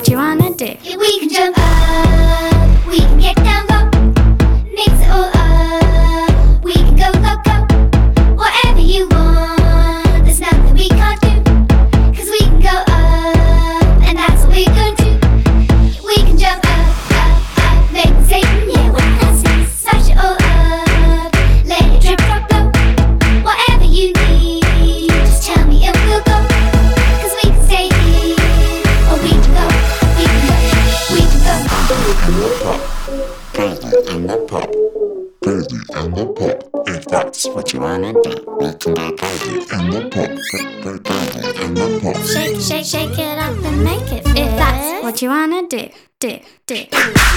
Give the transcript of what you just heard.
what you wanna do. Yeah, we do, do,